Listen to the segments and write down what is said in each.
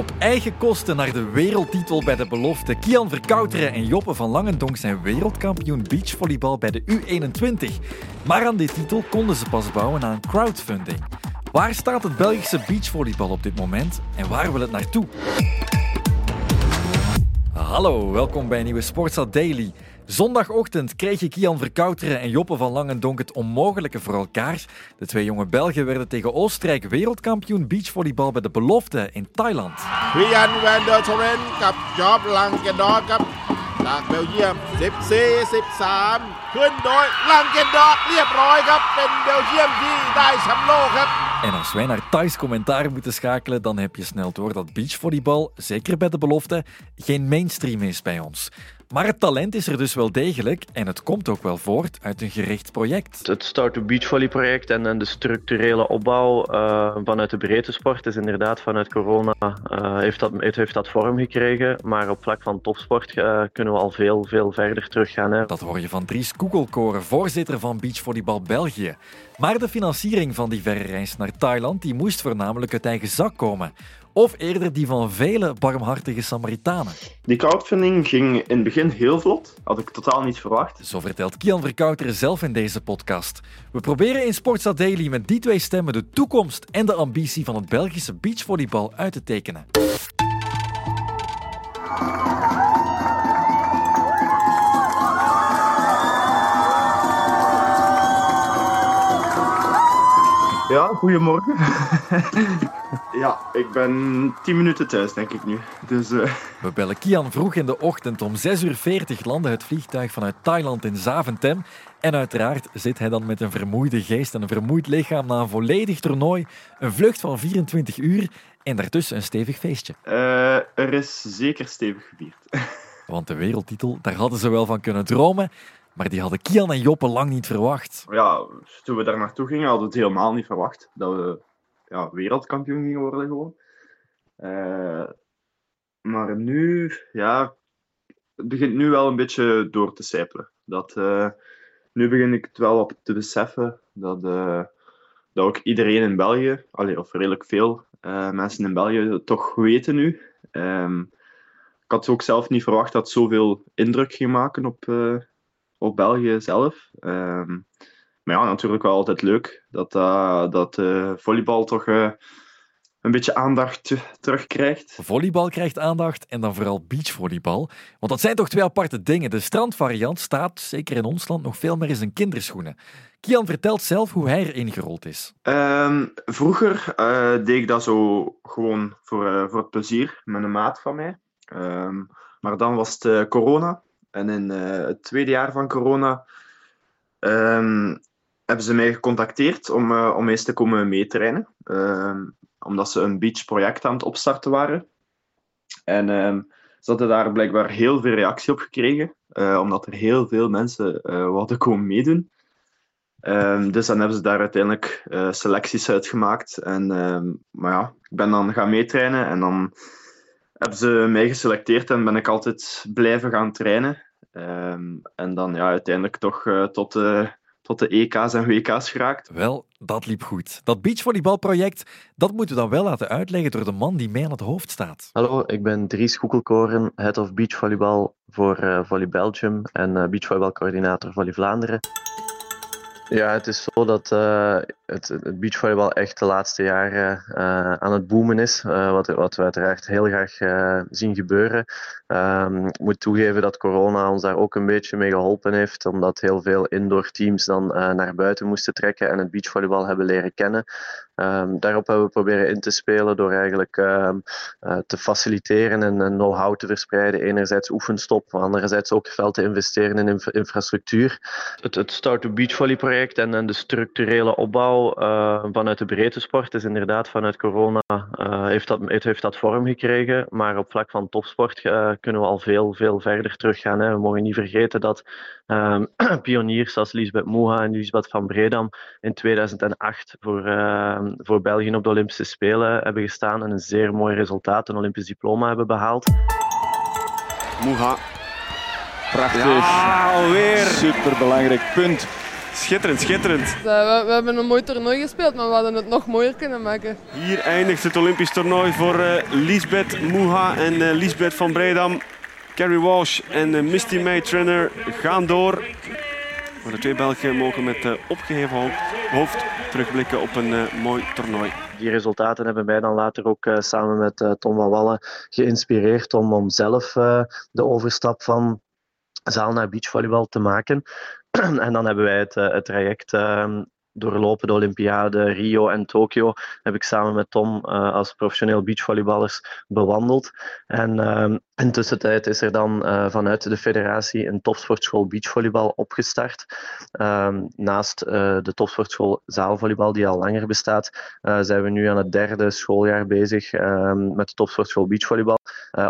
Op eigen kosten naar de wereldtitel bij de belofte. Kian Verkouteren en Joppe van Langendonk zijn wereldkampioen beachvolleybal bij de U21. Maar aan die titel konden ze pas bouwen aan crowdfunding. Waar staat het Belgische beachvolleybal op dit moment en waar wil het naartoe? Hallo, welkom bij een nieuwe Sportstad Daily. Zondagochtend kregen Kian Verkouteren en Joppe van Langendonk het onmogelijke voor elkaar. De twee jonge Belgen werden tegen Oostenrijk wereldkampioen beachvolleybal bij de belofte in Thailand. พริยันแวนเดอร์โทเรนกับจอบลังเกนดอกครับจากเบลเยียม 14 13 ขึ้นโดยลังเกนดอกเรียบร้อยครับ เป็นเบลเยียมที่ได้แชมป์โลกครับ En als wij naar Thais commentaar moeten schakelen, dan heb je snel door dat beachvolleybal, zeker bij de belofte, geen mainstream is bij ons. Maar het talent is er dus wel degelijk en het komt ook wel voort uit een gericht project. Het Start to Beach Volley project en, de structurele opbouw uh, vanuit de breedte sport is inderdaad vanuit corona uh, heeft, dat, het heeft dat vorm gekregen. Maar op vlak van topsport uh, kunnen we al veel, veel verder teruggaan. Hè. Dat hoor je van Dries Koekelkoren, voorzitter van Beachvolleybal België. Maar de financiering van die verre reis naar Thailand die moest voornamelijk uit eigen zak komen. Of eerder die van vele barmhartige Samaritanen. Die crowdfunding ging in het begin heel vlot. Had ik totaal niet verwacht. Zo vertelt Kian Verkouteren zelf in deze podcast. We proberen in Sportstad Daily met die twee stemmen de toekomst en de ambitie van het Belgische beachvolleybal uit te tekenen. Ja, goedemorgen. ja, ik ben 10 minuten thuis, denk ik nu. Dus, uh... We bellen Kian vroeg in de ochtend. Om 6 uur 40 landde het vliegtuig vanuit Thailand in Zaventem. En uiteraard zit hij dan met een vermoeide geest en een vermoeid lichaam na een volledig toernooi, een vlucht van 24 uur en daartussen een stevig feestje. Uh, er is zeker stevig gevierd. Want de wereldtitel, daar hadden ze wel van kunnen dromen. Maar die hadden Kian en Joppe lang niet verwacht. Ja, toen we daar naartoe gingen, hadden we het helemaal niet verwacht. Dat we ja, wereldkampioen gingen worden gewoon. Uh, maar nu, ja, het begint nu wel een beetje door te sijpelen. Dat, uh, nu begin ik het wel op te beseffen dat, uh, dat ook iedereen in België, allee, of redelijk veel mensen in België, toch weten nu. Um, ik had ook zelf niet verwacht dat zoveel indruk ging maken op, op België zelf. Um, maar ja, natuurlijk wel altijd leuk dat, uh, dat uh, volleybal toch uh, een beetje aandacht terugkrijgt. Volleybal krijgt aandacht en dan vooral beachvolleybal. Want dat zijn toch twee aparte dingen. De strandvariant staat, zeker in ons land, nog veel meer in zijn kinderschoenen. Kian vertelt zelf hoe hij erin gerold is. Um, vroeger deed ik dat zo gewoon voor, voor het plezier met een maat van mij. Um, maar dan was het corona. En in uh, het tweede jaar van corona um, hebben ze mij gecontacteerd om, uh, om eens te komen meetrainen. Um, omdat ze een beachproject aan het opstarten waren. En um, ze hadden daar blijkbaar heel veel reactie op gekregen, uh, omdat er heel veel mensen wilden komen meedoen. dus dan hebben ze daar uiteindelijk selecties uitgemaakt. En, maar ja, ik ben dan gaan meetrainen en dan hebben ze mij geselecteerd en ben ik altijd blijven gaan trainen. Um, en dan ja, uiteindelijk toch uh, tot, de, tot de EK's en WK's geraakt. Wel, dat liep goed. Dat beachvolleybalproject, dat moeten we dan wel laten uitleggen door de man die mij aan het hoofd staat. Hallo, ik ben Dries Koekelkoren, head of beachvolleybal voor uh, Volley Belgium en uh, beachvolleybalcoördinator Volley Vlaanderen. Ja, het is zo dat uh, het, het beachvolleybal echt de laatste jaren uh, aan het boomen is. Uh, wat, wat we uiteraard heel graag zien gebeuren. Um, ik moet toegeven dat corona ons daar ook een beetje mee geholpen heeft. Omdat heel veel indoor teams dan naar buiten moesten trekken en het beachvolleybal hebben leren kennen. Um, daarop hebben we proberen in te spelen door eigenlijk um, te faciliteren en, know-how te verspreiden. Enerzijds oefenstop, anderzijds ook veel te investeren in inf infrastructuur. Het, het Start to Beach Volley project en, de structurele opbouw uh, vanuit de breedte sport is inderdaad vanuit corona uh, heeft, dat, heeft dat vorm gekregen. Maar op vlak van topsport kunnen we al veel, veel verder teruggaan. Hè. We mogen niet vergeten dat um, pioniers als Lisbeth Moeha en Lisbeth van Bredam in 2008 voor, voor België op de Olympische Spelen hebben gestaan en een zeer mooi resultaat, een Olympisch diploma hebben behaald. Moeha. Prachtig. Ja, alweer. Superbelangrijk punt. schitterend, schitterend. We, we, hebben een mooi toernooi gespeeld, maar we hadden het nog mooier kunnen maken. Hier eindigt het Olympisch toernooi voor uh, Lisbeth Moeha en uh, Lisbeth van Breidam. Carrie Walsh en uh, Misty May Trainer gaan door. Maar de twee Belgen mogen met opgeheven hoofd terugblikken op een mooi toernooi die resultaten hebben mij dan later ook uh, samen met Tom van Wallen geïnspireerd om, om zelf de overstap van zaal naar beachvolleybal te maken. en dan hebben wij het, het traject ehm, doorlopen de Olympiade, Rio en Tokio, heb ik samen met Tom uh, als professioneel beachvolleyballers bewandeld. En uh, in tussentijd is er dan uh, vanuit de federatie een topsportschool beachvolleybal opgestart. Ehm, naast de topsportschool zaalvolleybal, die al langer bestaat, zijn we nu aan het derde schooljaar bezig ehm, met de topsportschool beachvolleybal.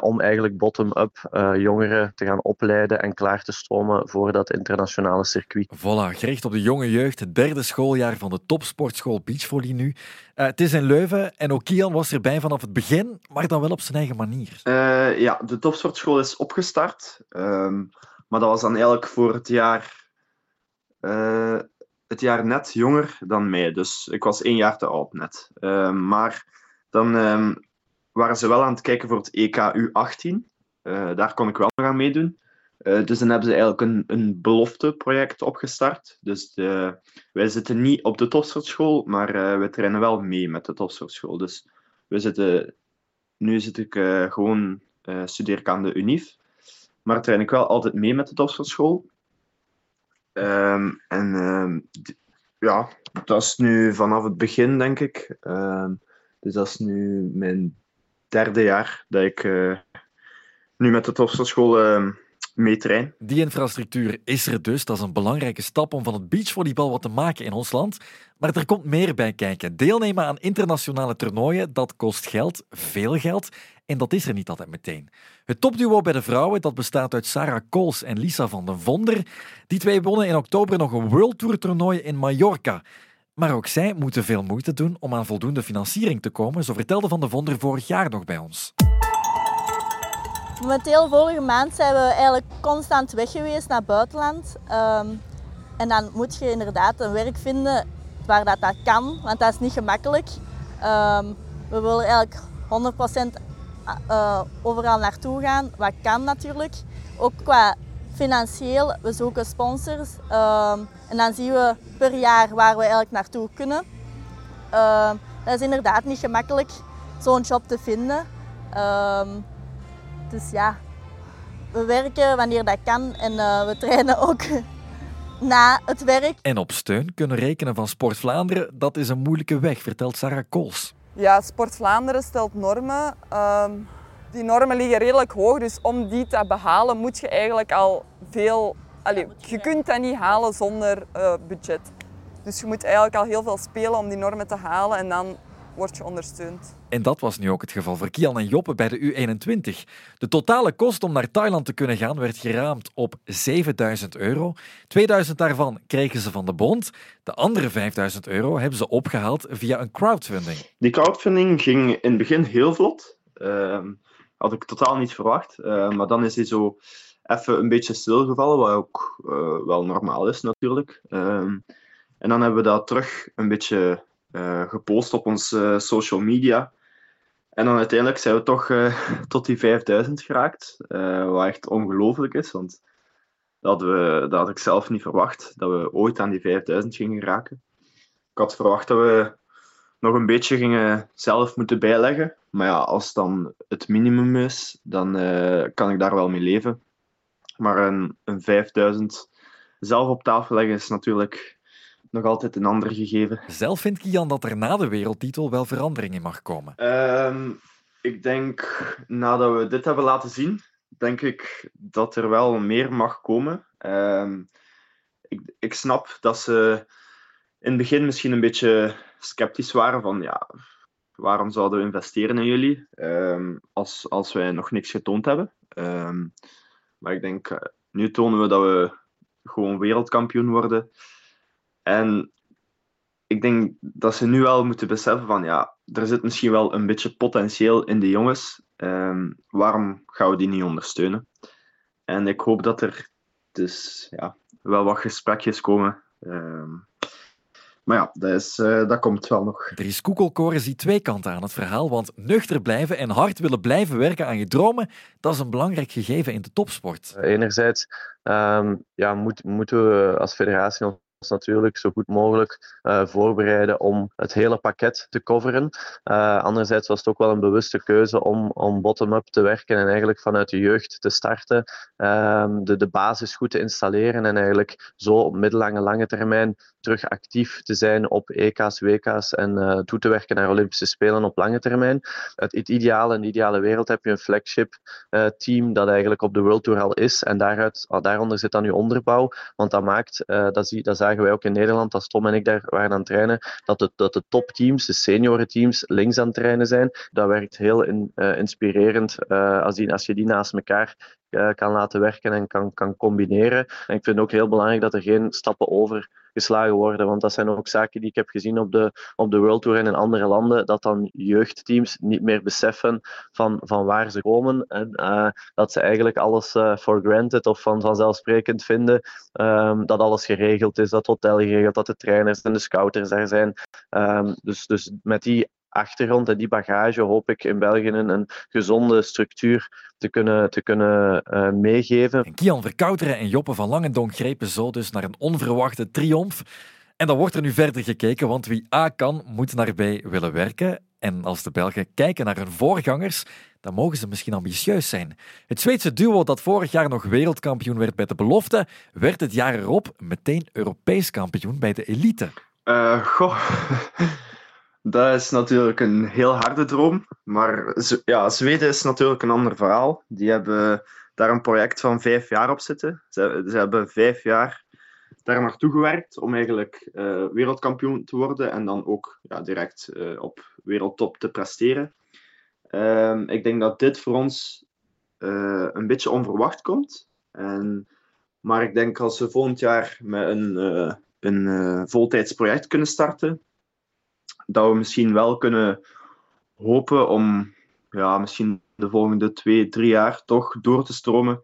om eigenlijk bottom-up jongeren te gaan opleiden en klaar te stromen voor dat internationale circuit. Voilà, gericht op de jonge jeugd, derde schooljaar van de topsportschool Beachvolley nu. Uh, het is in Leuven en ook Kian was erbij vanaf het begin, maar dan wel op zijn eigen manier. Uh, ja, de topsportschool is opgestart. Um, maar dat was dan eigenlijk voor het jaar, uh, het jaar net jonger dan mij. Dus ik was één jaar te oud net. Um, maar dan um, waren ze wel aan het kijken voor het EK U18. daar kon ik wel nog aan meedoen. Uh, dus dan hebben ze eigenlijk een, een belofteproject opgestart. Dus de, wij zitten niet op de topsportschool, maar uh, we trainen wel mee met de topsportschool. Dus we zitten, nu zit ik gewoon, studeer ik aan de UNIF, maar train ik wel altijd mee met de topsportschool. Um, en um, ja, dat is nu vanaf het begin, denk ik. Um, dus dat is nu mijn derde jaar dat ik nu met de topsportschool Die infrastructuur is er dus. Dat is een belangrijke stap om van het beachvolleybal wat te maken in ons land. Maar er komt meer bij kijken. Deelnemen aan internationale toernooien, dat kost geld, veel geld. En dat is er niet altijd meteen. Het topduo bij de vrouwen, dat bestaat uit Sarah Kools en Lisa van den Vonder. Die twee wonnen in oktober nog een World Tour toernooi in Mallorca. Maar ook zij moeten veel moeite doen om aan voldoende financiering te komen, zo vertelde Van den Vonder vorig jaar nog bij ons. Momenteel, vorige maand, zijn we eigenlijk constant weg geweest naar het buitenland. Um, en dan moet je inderdaad een werk vinden waar dat, dat kan, want dat is niet gemakkelijk. Um, we willen eigenlijk 100% uh, overal naartoe gaan, wat kan natuurlijk. Ook qua financieel, we zoeken sponsors. Um, en dan zien we per jaar waar we eigenlijk naartoe kunnen. dat is inderdaad niet gemakkelijk, zo'n job te vinden. Dus ja, we werken wanneer dat kan en uh, we trainen ook na het werk. En op steun kunnen rekenen van Sport Vlaanderen, dat is een moeilijke weg, vertelt Sarah Kools. Ja, Sport Vlaanderen stelt normen. Um, die normen liggen redelijk hoog, dus om die te behalen moet je eigenlijk al veel... Allee, je kunt dat niet halen zonder uh, budget. Dus je moet eigenlijk al heel veel spelen om die normen te halen en dan word je ondersteund. En dat was nu ook het geval voor Kian en Joppe bij de U21. De totale kost om naar Thailand te kunnen gaan werd geraamd op 7000 euro. 2000 daarvan kregen ze van de bond. De andere 5000 euro hebben ze opgehaald via een crowdfunding. Die crowdfunding ging in het begin heel vlot. Uh, had ik totaal niet verwacht. Uh, maar dan is hij zo even een beetje stilgevallen, wat ook uh, wel normaal is natuurlijk. Ehm, en dan hebben we dat terug een beetje uh, gepost op onze social media. En dan uiteindelijk zijn we toch uh, tot die 5000 geraakt. Uh, wat echt ongelooflijk is, want dat, we, dat had ik zelf niet verwacht. Dat we ooit aan die 5000 gingen raken. Ik had verwacht dat we nog een beetje gingen zelf moeten bijleggen. Maar ja, als dan het minimum is, dan uh, kan ik daar wel mee leven. Maar een, een 5000 zelf op tafel leggen is natuurlijk nog altijd een ander gegeven. Zelf vindt Kian dat er na de wereldtitel wel verandering in mag komen. Um, ik denk, nadat we dit hebben laten zien, denk ik dat er wel meer mag komen. Um, ik, ik snap dat ze in het begin misschien een beetje sceptisch waren van ja, waarom zouden we investeren in jullie um, als, als wij nog niks getoond hebben. maar ik denk, eh, nu tonen we dat we gewoon wereldkampioen worden. En ik denk dat ze nu wel moeten beseffen van ja, er zit misschien wel een beetje potentieel in de jongens. Um, waarom gaan we die niet ondersteunen? En ik hoop dat er dus ja, wel wat gesprekjes komen Ehm, maar ja, dat, is, eh, dat komt wel nog. Dries Koekelkoren ziet twee kanten aan het verhaal, want nuchter blijven en hard willen blijven werken aan je dromen, dat is een belangrijk gegeven in de topsport. Enerzijds ehm, ja, moet, moeten we als federatie natuurlijk zo goed mogelijk uh, voorbereiden om het hele pakket te coveren. Uh, anderzijds was het ook wel een bewuste keuze om, om bottom-up te werken en eigenlijk vanuit de jeugd te starten, um, de, de basis goed te installeren en eigenlijk zo op middellange lange termijn terug actief te zijn op EK's, WK's en uh, toe te werken naar Olympische Spelen op lange termijn. Het, het ideale, in de ideale wereld heb je een flagship team dat eigenlijk op de World Tour al is en daaruit, daaronder zit dan je onderbouw, want dat maakt, dat, zie, dat zagen wij ook in Nederland, als Tom en ik daar waren aan het trainen, dat de, dat de topteams, de seniorenteams, links aan het trainen zijn. Dat werkt heel in, inspirerend als, die, als je die naast elkaar kan laten werken en kan, kan combineren. En ik vind het ook heel belangrijk dat er geen stappen over geslagen worden. Want dat zijn ook zaken die ik heb gezien op de, op de World Tour en in andere landen. Dat dan jeugdteams niet meer beseffen van, van waar ze komen. En uh, dat ze eigenlijk alles uh, for granted of van, vanzelfsprekend vinden. Um, dat alles geregeld is, dat hotel geregeld, dat de trainers en de scouters daar zijn. Um, dus, dus met die achtergrond en die bagage hoop ik in België een, een gezonde structuur te kunnen, te kunnen uh, meegeven. En Kian Verkouteren en Joppe van Langendonk grepen zo dus naar een onverwachte triomf. En dan wordt er nu verder gekeken, want wie A kan, moet naar B willen werken. En als de Belgen kijken naar hun voorgangers, dan mogen ze misschien ambitieus zijn. Het Zweedse duo dat vorig jaar nog wereldkampioen werd bij de belofte, werd het jaar erop meteen Europees kampioen bij de elite. Uh, goh. Dat is natuurlijk een heel harde droom. Maar ja, Zweden is natuurlijk een ander verhaal. Die hebben daar een project van vijf jaar op zitten. Ze, ze hebben vijf jaar daar naartoe gewerkt om eigenlijk uh, wereldkampioen te worden en dan ook ja, direct uh, op wereldtop te presteren. Um, ik denk dat dit voor ons uh, een beetje onverwacht komt. En, maar ik denk als we volgend jaar met een, een voltijds project kunnen starten, dat we misschien wel kunnen hopen om ja, misschien de volgende twee, drie jaar toch door te stromen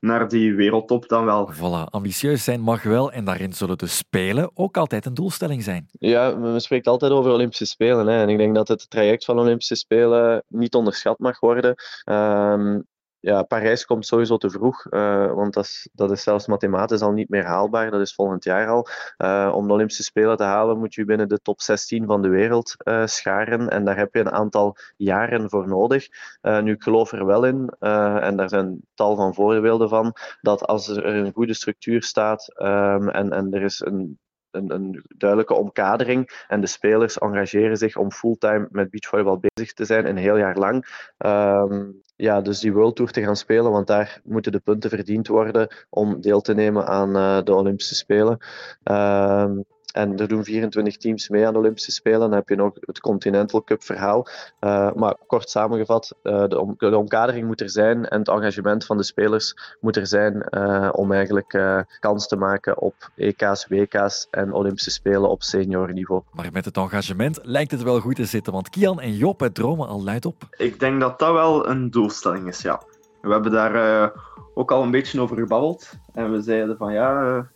naar die wereldtop dan wel. Voilà, ambitieus zijn mag wel en daarin zullen de Spelen ook altijd een doelstelling zijn. Ja, men spreekt altijd over Olympische Spelen. Hè. En ik denk dat het traject van Olympische Spelen niet onderschat mag worden. Um, ja, Parijs komt sowieso te vroeg, uh, want dat is, dat is zelfs mathematisch al niet meer haalbaar. Dat is volgend jaar al. Uh, om de Olympische Spelen te halen moet je binnen de top 16 van de wereld uh, scharen. En daar heb je een aantal jaren voor nodig. nu, ik geloof er wel in, en daar zijn tal van voorbeelden van, dat als er een goede structuur staat um, en, en er is een een, een, duidelijke omkadering. En de spelers engageren zich om fulltime met beachvolleybal bezig te zijn, een heel jaar lang. Um, ja, dus die World Tour te gaan spelen, want daar moeten de punten verdiend worden om deel te nemen aan uh, de Olympische Spelen. Um, en er doen 24 teams mee aan de Olympische Spelen. Dan heb je nog het Continental Cup verhaal. Uh, maar kort samengevat, uh, de, om, de, omkadering moet er zijn en het engagement van de spelers moet er zijn uh, om eigenlijk kans te maken op EK's, WK's en Olympische Spelen op seniorniveau. Maar met het engagement lijkt het wel goed te zitten, want Kian en Joppe dromen al luid op. Ik denk dat dat wel een doelstelling is, ja. We hebben daar ook al een beetje over gebabbeld. En we zeiden van ja,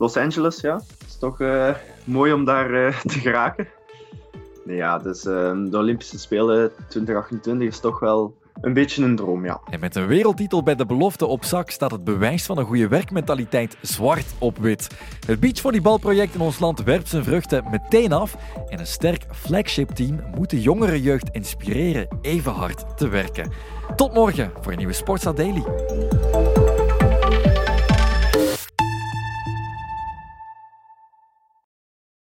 Los Angeles, ja toch uh, mooi om daar uh, te geraken. Nee, ja, dus uh, de Olympische Spelen 2028 is toch wel een beetje een droom, ja. En met een wereldtitel bij de belofte op zak staat het bewijs van een goede werkmentaliteit zwart op wit. Het beachvolleybalproject in ons land werpt zijn vruchten meteen af en een sterk flagship team moet de jongere jeugd inspireren even hard te werken. Tot morgen voor een nieuwe Sportsa Daily.